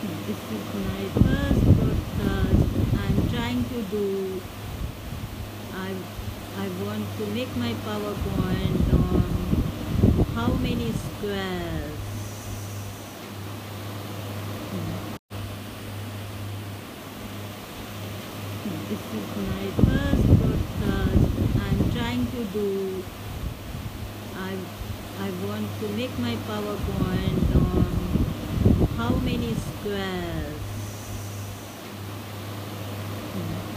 This is my first podcast. I'm trying to do. I I want to make my PowerPoint on how many squares. This is my first podcast. I'm trying to do. I I want to make my PowerPoint on how many squares.